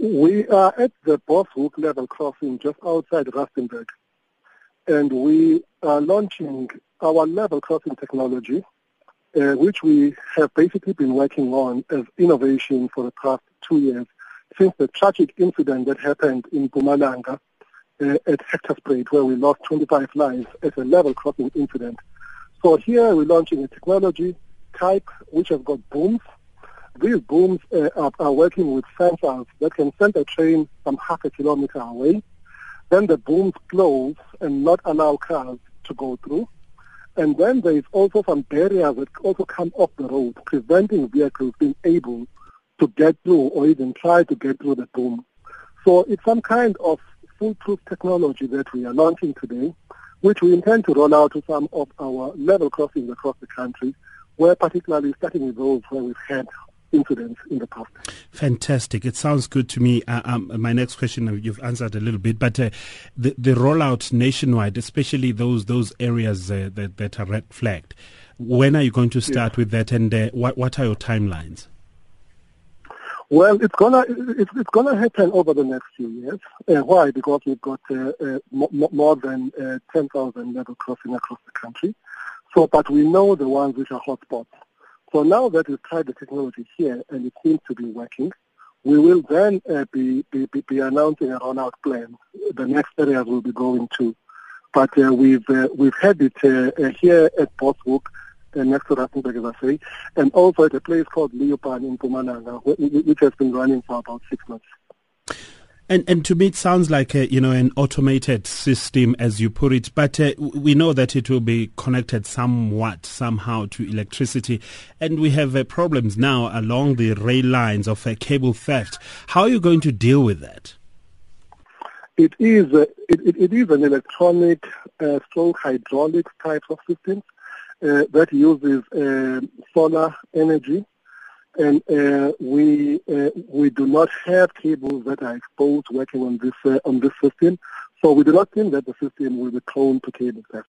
We are at the Boshoek level crossing just outside Rustenburg, and we are launching our level crossing technology, uh, which we have basically been working on as innovation for the past two years since the tragic incident that happened in Mpumalanga uh, at Hectorspruit where we lost 25 lives as a level crossing incident. So here we're launching a technology type which has got booms these booms uh, are, are, working with sensors that can send a train from half a kilometer away. Then the booms close and not allow cars to go through. And then there is also some barriers that also come off the road, preventing vehicles being able to get through or even try to get through the boom. So it's some kind of foolproof technology that we are launching today, which we intend to roll out to some of our level crossings across the country, where particularly starting with those where we've had incidents in the past. Fantastic. It sounds good to me. Uh, um, my next question, uh, you've answered a little bit, but uh, the, the rollout nationwide, especially those those areas uh, that, that are red flagged, when are you going to start with that and uh, what, what are your timelines? Well, it's gonna it's, it's gonna happen over the next few years. Uh, why? Because we've got uh, uh, more than uh, 10,000 level crossing across the country. So, but we know the ones which are hotspots. So now that we've tried the technology here and it seems to be working, we will then uh, be, be, be announcing a rollout plan. The next areas we'll be going to. But uh, we've uh, we've had it uh, uh, here at Boshoek, uh, next to Rustenburg, as I say, and also at a place called Leeuwpan in Mpumalanga, which has been running for about six months. And and to me, it sounds like a, you know an automated system, as you put it. But uh, we know that it will be connected somewhat somehow to electricity, and we have uh, problems now along the rail lines of uh, cable theft. How are you going to deal with that? It is uh, it, it, is an electronic uh, stroke hydraulic type of system uh, that uses solar energy and uh, we uh, we do not have cables that are exposed working on this uh, on this system. So we do not think that the system will be prone to cable theft.